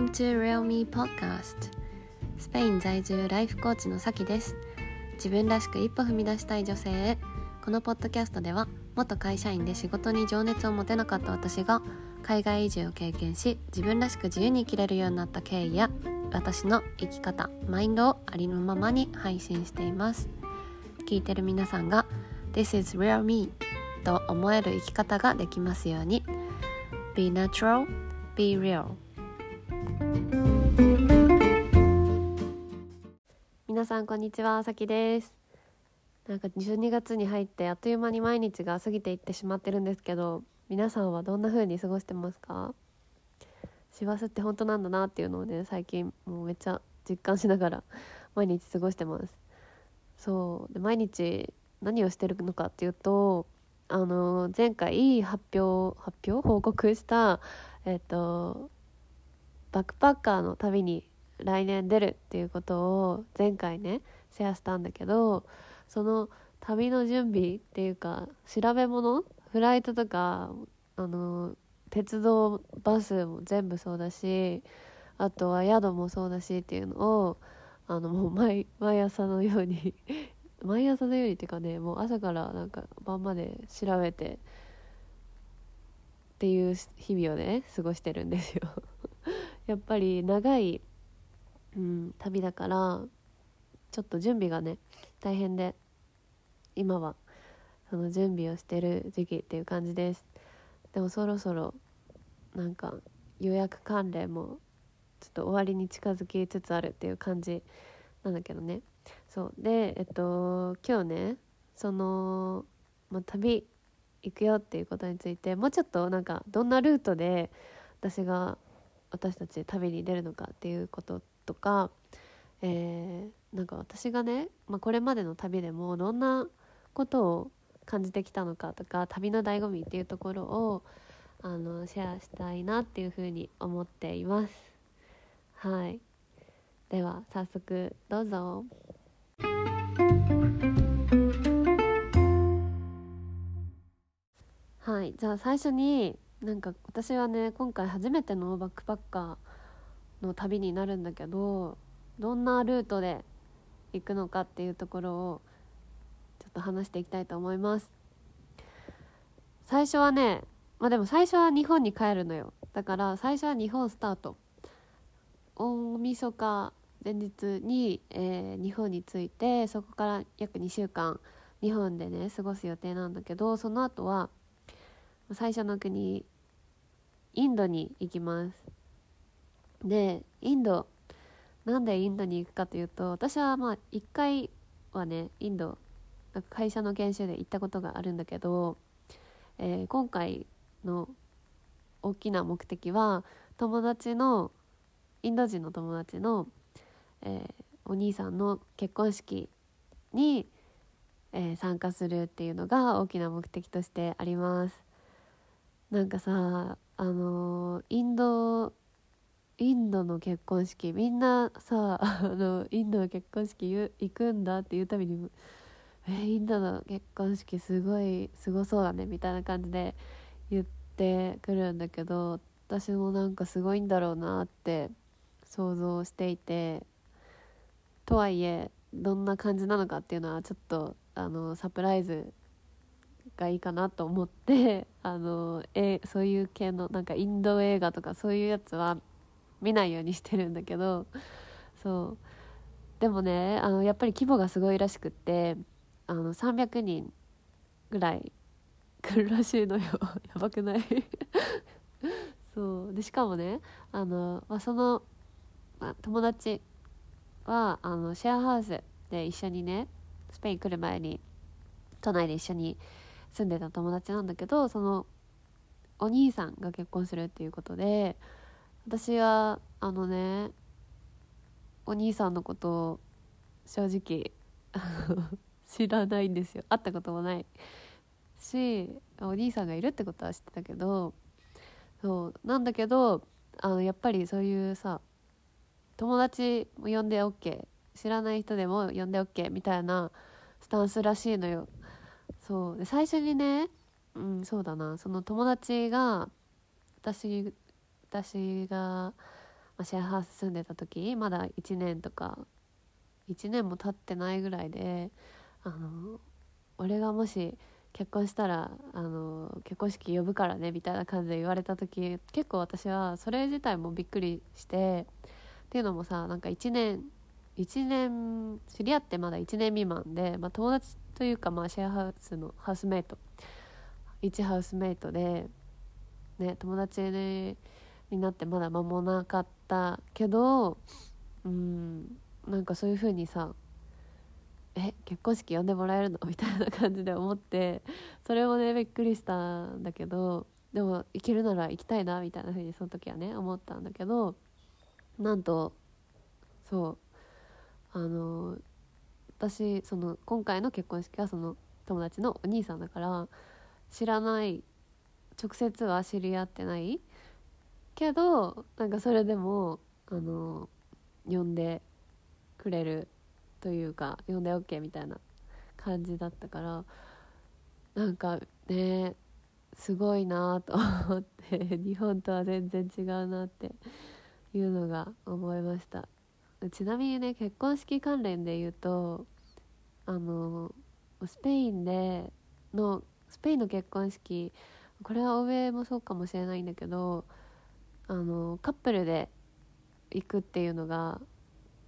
Welcome to Real Me Podcast. スペイン在住ライフコーチのさきです。自分らしく一歩踏み出したい女性へ。このポッドキャストでは元会社員で仕事に情熱を持てなかった私が海外移住を経験し自分らしく自由に生きれるようになった経緯や私の生き方マインドをありのままに配信しています。聞いてる皆さんが This is real me と思える生き方ができますように。Be natural, be real. 皆さんこんにちはさきです。なんか12月に入ってあっという間に毎日が過ぎていってしまってるんですけど皆さんはどんな風に過ごしてますか？師走って本当なんだなっていうのをね最近もうめっちゃ実感しながら毎日過ごしてます。そう。で毎日何をしてるのかっていうとあの前回発表発表？報告したえっとバックパッカーの旅に来年出るっていうことを前回ねシェアしたんだけどその旅の準備っていうか調べ物フライトとかあの鉄道バスも全部そうだしあとは宿もそうだしっていうのをあのもう毎毎朝のように 毎朝のようにっていうかねもう朝からなんか晩まで調べてっていう日々をね過ごしてるんですよ。やっぱり長い、うん、旅だからちょっと準備がね大変で今はその準備をしてる時期っていう感じです。でもそろそろなんか予約関連もちょっと終わりに近づきつつあるっていう感じなんだけどね。そう。でえっと今日ねその、まあ、旅行くよっていうことについてもうちょっとなんかどんなルートで私が私たち旅に出るのかっていうこととか、えー、なんか私がね、まあ、これまでの旅でもどんなことを感じてきたのかとか旅の醍醐味っていうところをあのシェアしたいなっていうふうに思っています。はいでは早速どうぞ。はいじゃあ最初になんか私はね今回初めてのバックパッカーの旅になるんだけどどんなルートで行くのかっていうところをちょっと話していきたいと思います。最初はねまあでも最初は日本に帰るのよ。だから最初は日本スタート。大晦日前日に、えー、日本に着いてそこから約2週間日本でね過ごす予定なんだけどその後は最初の国インドに行きますでインドなんでインドに行くかというと私はまあ1回はねインド会社の研修で行ったことがあるんだけど、えー、今回の大きな目的は友達のインド人の友達の、えー、お兄さんの結婚式に、えー、参加するっていうのが大きな目的としてあります。なんかさあのインドインドの結婚式みんなさ あのインドの結婚式行くんだっていうたびに「えインドの結婚式すごいすごそうだね」みたいな感じで言ってくるんだけど私もなんかすごいんだろうなって想像していてとはいえどんな感じなのかっていうのはちょっとあのサプライズがいいかなと思って あのえそういう系のなんかインド映画とかそういうやつは見ないようにしてるんだけどそう。でもねあのやっぱり規模がすごいらしくってあの300人ぐらい来るらしいのよ。やばくない？そう。でしかもねあの、まあ、その、まあ、友達はあのシェアハウスで一緒にねスペイン来る前に都内で一緒に住んでた友達なんだけどそのお兄さんが結婚するっていうことで私はあのねお兄さんのことを正直 知らないんですよ。会ったこともない。しお兄さんがいるってことは知ってたけどそうなんだけどあのやっぱりそういうさ友達も呼んで OK 知らない人でも呼んで OK みたいなスタンスらしいのよ。そう。で最初にねうんそうだな。その友達が私私が、シェアハウス住んでた時まだ1年とか1年も経ってないぐらいであの俺がもし結婚したらあの結婚式呼ぶからねみたいな感じで言われた時結構私はそれ自体もびっくりしてっていうのもさなんか1年1年知り合ってまだ1年未満で、まあ、友達というかまあシェアハウスのハウスメイト。1ハウスメイトで、ね、友達になってまだ間もなかったけどうんなんかそういう風にさえ結婚式呼んでもらえるの？みたいな感じで思ってそれもねびっくりしたんだけどでも行けるなら行きたいなみたいな風にその時はね思ったんだけどなんとそうあの私その今回の結婚式はその友達のお兄さんだから知らない直接は知り合ってないけどなんかそれでもあの呼んでくれるというか呼んで OK みたいな感じだったからなんかねすごいなと思って日本とは全然違うなっていうのが思いました。ちなみにね結婚式関連で言うとあのスペインでのスペインの結婚式これは欧米もそうかもしれないんだけどあのカップルで行くっていうのが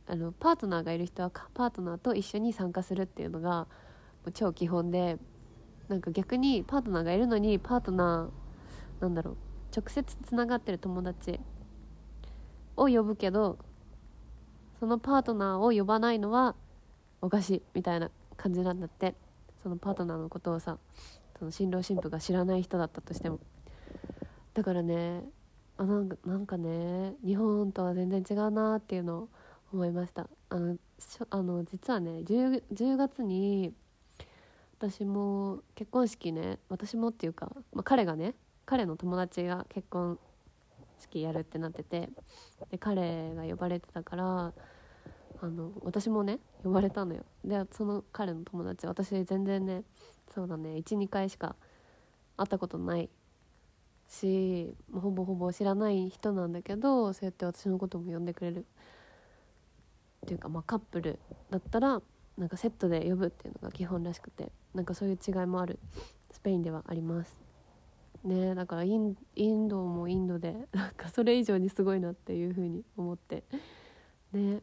あのパートナーがいる人はパートナーと一緒に参加するっていうのが超基本でなんか逆にパートナーがいるのにパートナーなんだろう直接つながってる友達を呼ぶけどそのパートナーを呼ばないのはおかしいみたいな感じなんだって。そのパートナーのことをさその新郎新婦が知らない人だったとしても。だからねあなんかなんかね日本とは全然違うなっていうのを思いました。あのあの実はね 10, 10月に私も結婚式ね私もっていうか、まあ、彼がね彼の友達が結婚式やるってなっててで彼が呼ばれてたからあの私もね呼ばれたのよ。でその彼の友達私全然ねそうだね12回しか会ったことないしほぼほぼ知らない人なんだけどそうやって私のことも呼んでくれる。っていうかまあカップルだったらなんかセットで呼ぶっていうのが基本らしくてなんかそういう違いもある。スペインではあります。ねだからインドもインドで なんかそれ以上にすごいなっていうふうに思って。ね。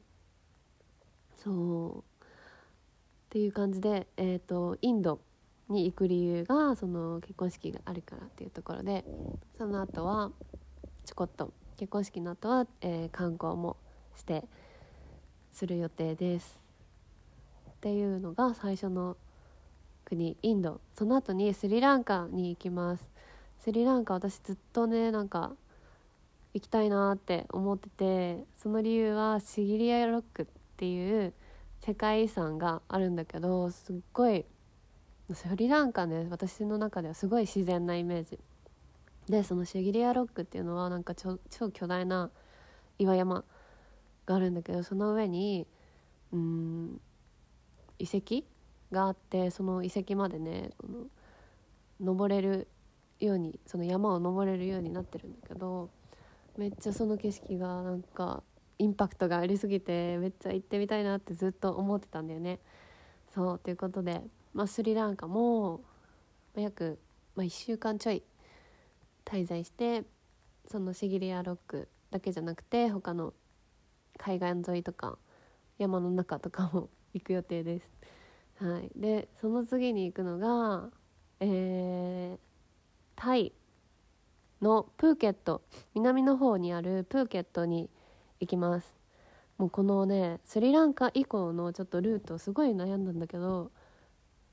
そう。っていう感じで、えーと、インドに行く理由がその結婚式があるからっていうところでその後はちょこっと結婚式の後は、えー、観光もしてする予定です。っていうのが最初の国インド。その後にスリランカに行きます。スリランカ私ずっとねなんか行きたいなって思っててその理由はシギリアロックっていう世界遺産があるんだけどすっごいスリランカね私の中ではすごい自然なイメージ。でそのシギリアロックっていうのはなんか超巨大な岩山があるんだけどその上にうん遺跡があってその遺跡までね登れるようにその山を登れるようになってるんだけどめっちゃその景色がなんかインパクトがありすぎてめっちゃ行ってみたいなってずっと思ってたんだよね。そうということで、まあ、スリランカも約、まあ、1週間ちょい滞在してそのシギリアロックだけじゃなくて他の海岸沿いとか山の中とかも 行く予定です。はい、でその次に行くのが、えー、タイのプーケット南の方にあるプーケットに行きます。もうこのねスリランカ以降のちょっとルートすごい悩んだんだけど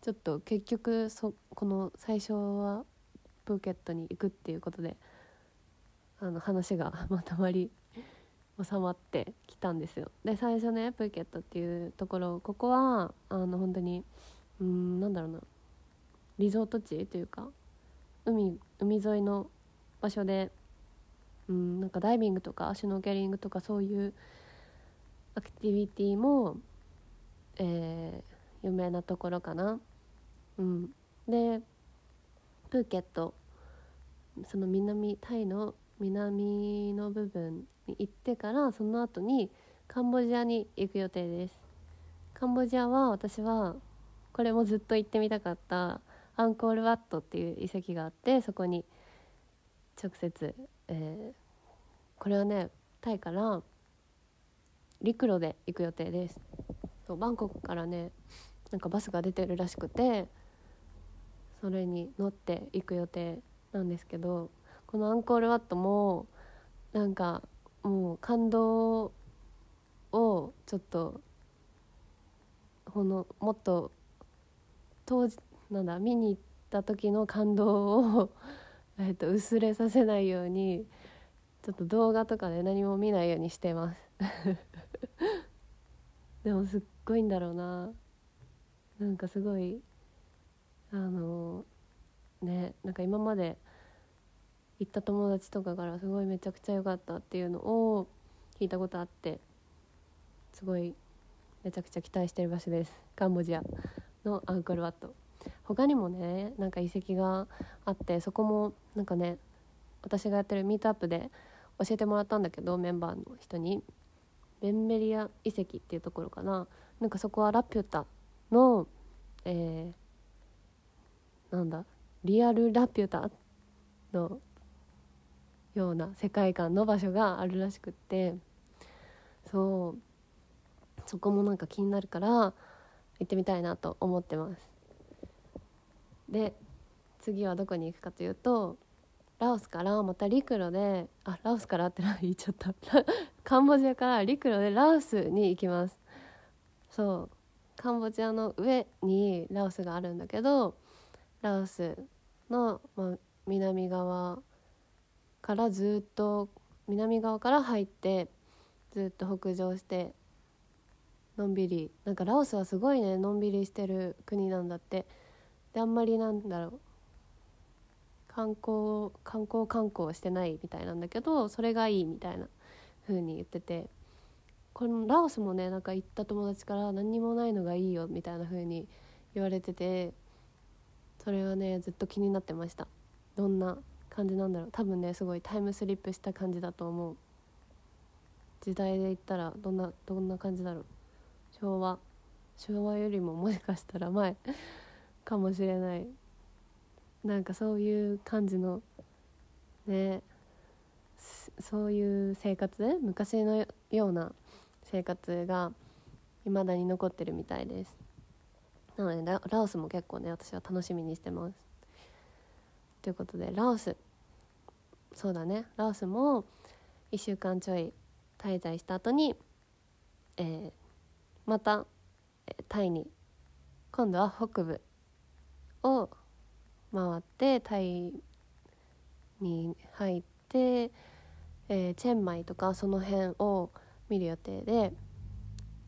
ちょっと結局そこの最初はプーケットに行くっていうことであの話がまとまり収まってきたんですよ。で最初ねプーケットっていうところここはあの本当にうんなんだろうなリゾート地というか海海沿いの場所でうんなんかダイビングとかシュノーケリングとかそういうアクティビティも、えー、有名なところかな。うん、でプーケットその南タイの南の部分に行ってからその後にカンボジアに行く予定ですカンボジアは私はこれもずっと行ってみたかったアンコールワットっていう遺跡があってそこに直接、えー、これはねタイから陸路で行く予定です。そうバンコクからねなんかバスが出てるらしくてそれに乗って行く予定なんですけどこのアンコールワットもなんかもう感動をちょっとこのもっと当時なんだ見に行った時の感動を えっと薄れさせないようにちょっと動画とかで何も見ないようにしてます。でもすっごいんだろうな。なんかすごいあのねなんか今まで行った友達とかからすごいめちゃくちゃ良かったっていうのを聞いたことあってすごいめちゃくちゃ期待してる場所です。カンボジアのアンコールワット。他にもねなんか遺跡があってそこもなんかね私がやってるミートアップで教えてもらったんだけどメンバーの人に。ベンメリア遺跡っていうところかな。なんかそこはラピュタのえー、なんだ？リアルラピュタのような世界観の場所があるらしくって。そう。そこもなんか気になるから行ってみたいなと思ってます。で次はどこに行くかというとラオスからまた陸路であラオスからって言っちゃった。カンボジアから陸路でラオスに行きます。そう。カンボジアの上にラオスがあるんだけどラオスの、まあ、南側からずっと南側から入ってずっと北上してのんびり。なんかラオスはすごいねのんびりしてる国なんだって。であんまりなんだろう。観光観光観光してないみたいなんだけどそれがいいみたいな風に言ってて。このラオスもねなんか行った友達から何にもないのがいいよみたいな風に言われててそれはねずっと気になってました。どんな感じなんだろう。多分ねすごいタイムスリップした感じだと思う。時代で言ったらどんなどんな感じだろう。昭和。昭和よりももしかしたら前。かもしれない。なんかそういう感じのねそういう生活昔のような生活が未だに残ってるみたいです。なのでラオスも結構ね私は楽しみにしてます。ということでラオス。そうだね。ラオスも1週間ちょい滞在した後に、えー、またタイに今度は北部を回ってタイに入って、えー、チェンマイとかその辺を見る予定で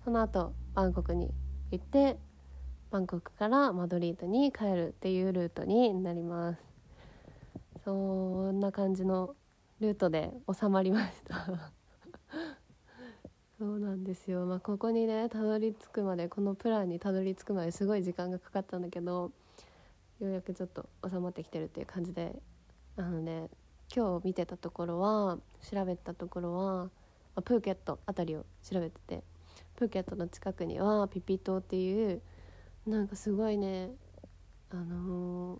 その後バンコクに行ってバンコクからマドリードに帰るっていうルートになります。そんな感じのルートで収まりました。そうなんですよ、まあ、ここにねたどり着くまでこのプランにたどり着くまですごい時間がかかったんだけどようやくちょっと収まってきてるっていう感じで。あのね今日見てたところは調べたところは、プーケット辺りを調べててプーケットの近くにはピピ島っていうなんかすごいねあのー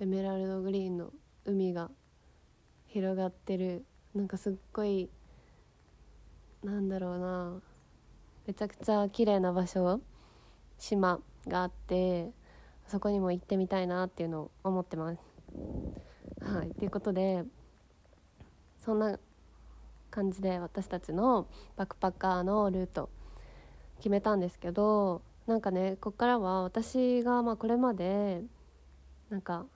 エメラルドグリーンの海が広がってるなんかすっごいなんだろうなめちゃくちゃ綺麗な場所島があってそこにも行ってみたいなっていうのを思ってます。はいということでそんな感じで私たちのバックパッカーのルート決めたんですけどなんかねこっからは私がまあこれまでなんか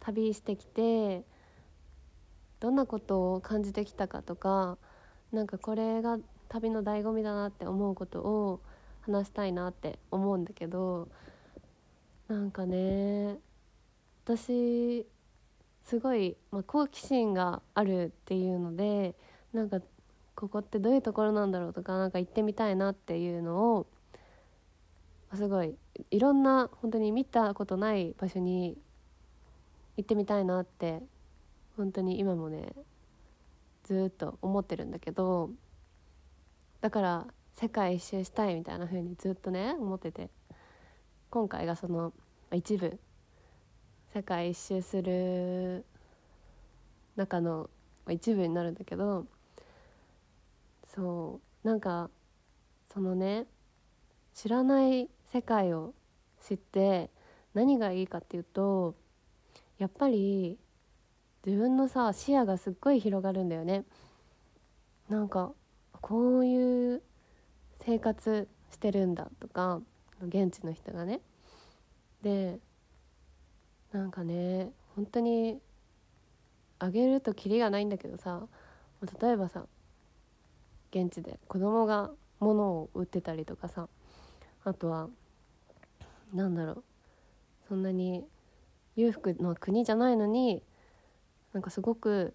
旅してきてどんなことを感じてきたかとかなんかこれが旅の醍醐味だなって思うことを話したいなって思うんだけどなんかね私すごい、まあ、好奇心があるっていうのでなんかここってどういうところなんだろうとかなんか行ってみたいなっていうのをすごいいろんな本当に見たことない場所に行ってみたいなって本当に今もねずっと思ってるんだけどだから世界一周したいみたいな風にずっとね思ってて。今回がその一部。世界一周する中の一部になるんだけどそうなんかそのね知らない世界を知って何がいいかっていうとやっぱり自分のさ視野がすっごい広がるんだよね。なんかこういう生活してるんだとか現地の人がね。でなんかね本当にあげるとキリがないんだけどさ例えばさ現地で子供が物を売ってたりとかさあとはなんだろうそんなに裕福の国じゃないのになんかすごく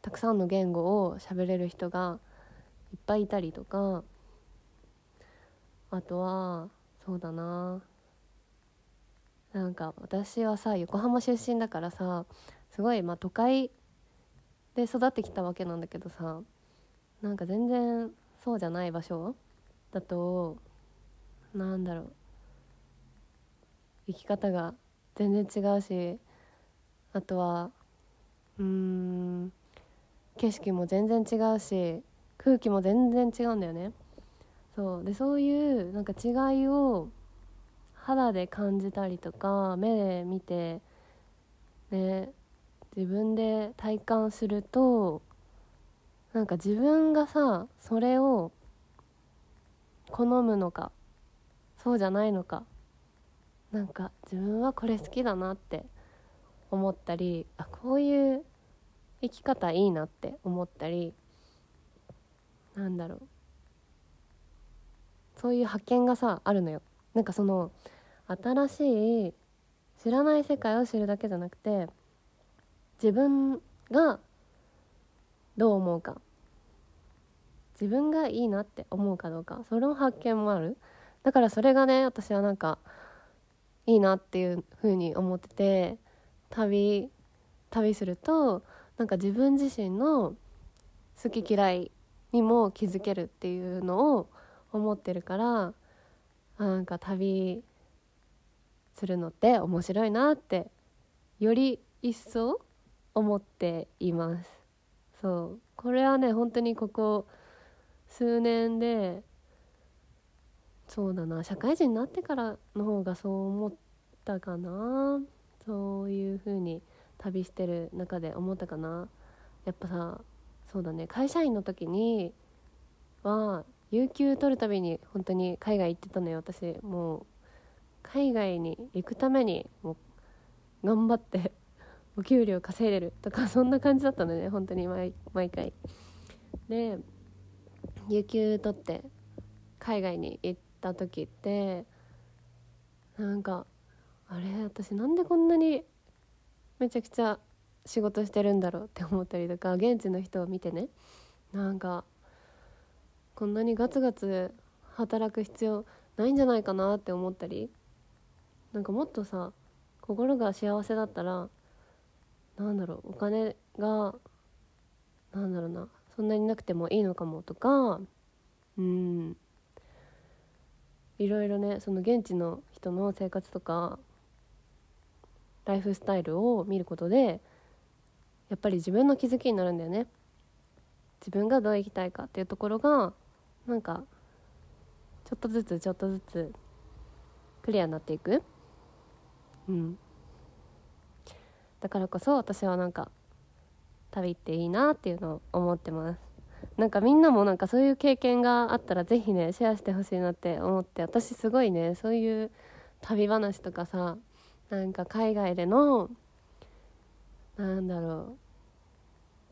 たくさんの言語を喋れる人がいっぱいいたりとかあとはそうだな。なんか私はさ横浜出身だからさすごいまあ都会で育ってきたわけなんだけどさなんか全然そうじゃない場所だとなんだろう。生き方が全然違うしあとはうん景色も全然違うし空気も全然違うんだよね。そう。でそういうなんか違いを肌で感じたりとか目で見てね自分で体感するとなんか自分がさそれを好むのかそうじゃないのかなんか自分はこれ好きだなって思ったりあこういう生き方いいなって思ったりなんだろう。そういう発見がさあるのよ。なんかその新しい知らない世界を知るだけじゃなくて自分がどう思うか自分がいいなって思うかどうかそれの発見もある。だからそれがね私はなんかいいなっていうふうに思ってて旅旅するとなんか自分自身の好き嫌いにも気づけるっていうのを思ってるからなんか旅するのって面白いなってより一層思っています。そう。これはね本当にここ数年でそうだな社会人になってからの方がそう思ったかな。そういう風に旅してる中で思ったかな。やっぱさそうだね会社員の時には有給取るたびに本当に海外行ってたのよ。私もう海外に行くためにもう頑張って お給料稼いでる。とかそんな感じだったのね。本当に毎回。で有給取って海外に行った時ってなんかあれ私なんでこんなにめちゃくちゃ仕事してるんだろうって思ったりとか現地の人を見てね。なんかこんなにガツガツ働く必要ないんじゃないかなって思ったりなんかもっとさ心が幸せだったらなんだろうお金がなんだろうなそんなになくてもいいのかもとかうん。いろいろねその現地の人の生活とかライフスタイルを見ることでやっぱり自分の気づきになるんだよね。自分がどう生きたいかっていうところがなんかちょっとずつちょっとずつクリアになっていく？うん。だからこそ私はなんか旅っていいなっていうのを思ってます。なんかみんなもなんかそういう経験があったら是非ねシェアしてほしいなって思って私すごいねそういう旅話とかさなんか海外でのなんだろう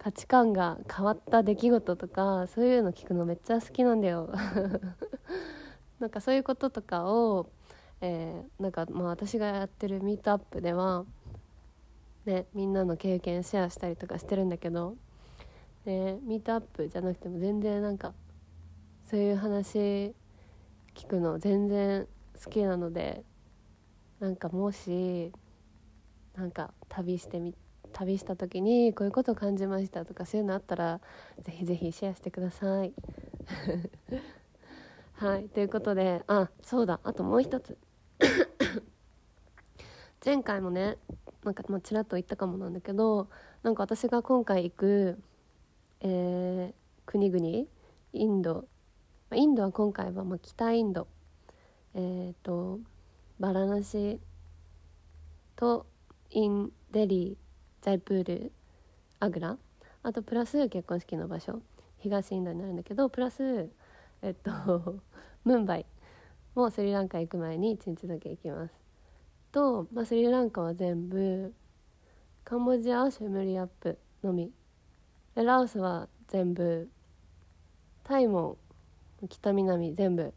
価値観が変わった出来事とかそういうの聞くのめっちゃ好きなんだよ。なんかそういうこととかを、えー、なんかまあ私がやってるミートアップではねみんなの経験シェアしたりとかしてるんだけど、ね、ミートアップじゃなくても全然なんかそういう話聞くの全然好きなのでなんかもしなんか旅してみ旅した時にこういうことを感じましたとかそういうのあったらぜひぜひシェアしてください。はいということであそうだあともう一つ。前回もねなんかまあちらっと言ったかもなんだけどなんか私が今回行く、えー、国々インド。インドは今回はまあ北インド。えっ、ー、とバラナシとインデリー。ジャイプールアグラあとプラス結婚式の場所東インドになるんだけどプラスえっと ムンバイもスリランカ行く前に1日だけ行きます。と、まあ、スリランカは全部カンボジアシェムリアップのみ。でラオスは全部タイも北南全部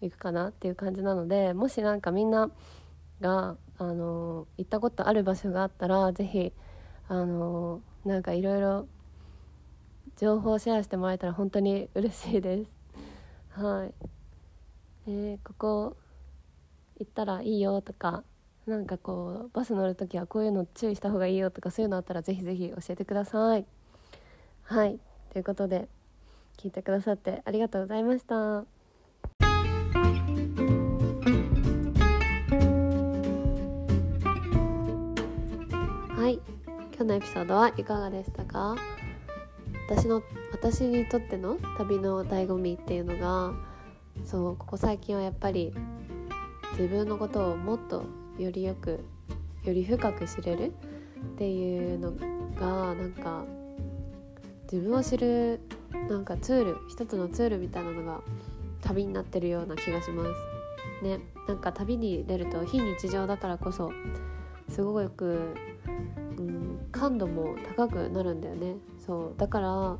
行くかなっていう感じなのでもしなんかみんなが、あの行ったことある場所があったら是非あのなんかいろいろ情報をシェアしてもらえたら本当に嬉しいです。はい、えー、ここ行ったらいいよとかなんかこうバス乗る時はこういうの注意した方がいいよとかそういうのあったらぜひぜひ教えてください。はい。ということで聞いてくださってありがとうございました。今日のエピソードはいかがでしたか？私の私にとっての旅の醍醐味っていうのがそうここ最近はやっぱり自分のことをもっとよりよくより深く知れるっていうのがなんか自分を知るなんかツール一つのツールみたいなのが旅になってるような気がします。ね、なんか旅に出ると非日常だからこそすごく、感度も高くなるんだよね。そう。だから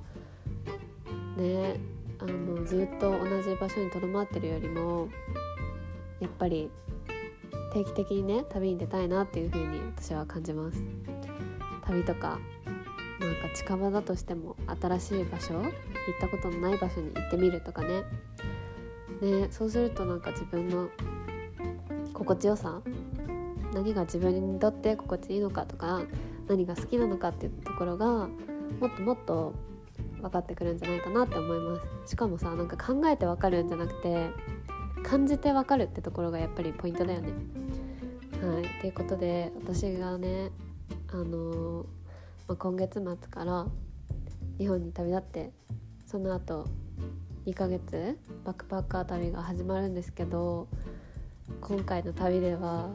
ねあのずっと同じ場所にとどまってるよりもやっぱり定期的にね旅に出たいなっていう風に私は感じます。旅とかなんか近場だとしても新しい場所行ったことのない場所に行ってみるとかね。ねそうするとなんか自分の心地よさ何が自分にとって心地いいのかとか何が好きなのかっていうところがもっともっと分かってくるんじゃないかなって思いますしかもさなんか考えて分かるんじゃなくて感じてわかるってところがやっぱりポイントだよね。はい、ということで私がね、あのー、まあ、今月末から日本に旅立ってその後2ヶ月バックパッカー旅が始まるんですけど今回の旅では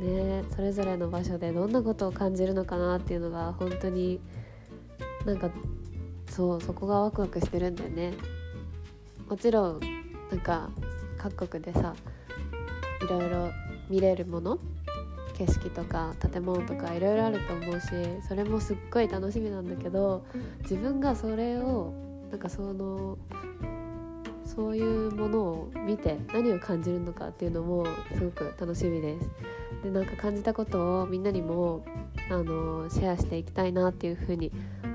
ねそれぞれの場所でどんなことを感じるのかなっていうのが本当になんかそうそこがワクワクしてるんだよね。もちろんなんか各国でさいろいろ見れるもの景色とか建物とかいろいろあると思うしそれもすっごい楽しみなんだけど自分がそれをなんかそのそういうものを見て何を感じるのかっていうのもすごく楽しみです。でなんか感じたことをみんなにもあのシェアしていきたいなっていうふうに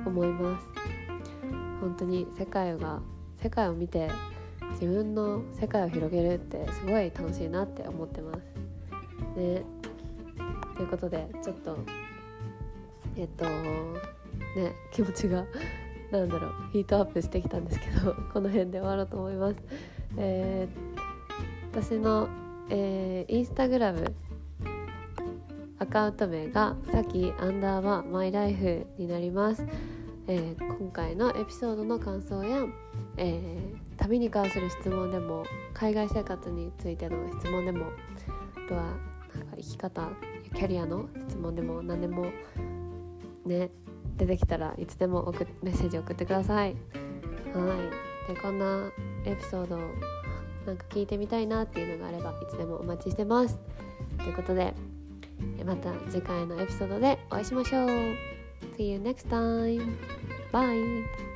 思います。本当に世界が世界を見て自分の世界を広げるってすごい楽しいなって思ってます。ねということでちょっとえっとね気持ちが なんだろうヒートアップしてきたんですけど この辺で終わろうと思います。えー、私の、えー、インスタグラムアカウント名がさきアンダーバーマイライフになります。えー、今回のエピソードの感想や、えー、旅に関する質問でも海外生活についての質問でもあとはなんか生き方キャリアの質問でも何でもね出てきたらいつでも送メッセージ送ってください。はいでこんなエピソードなんか聞いてみたいなっていうのがあればいつでもお待ちしてます。ということでまた次回のエピソードでお会いしましょう。See you next time. Bye.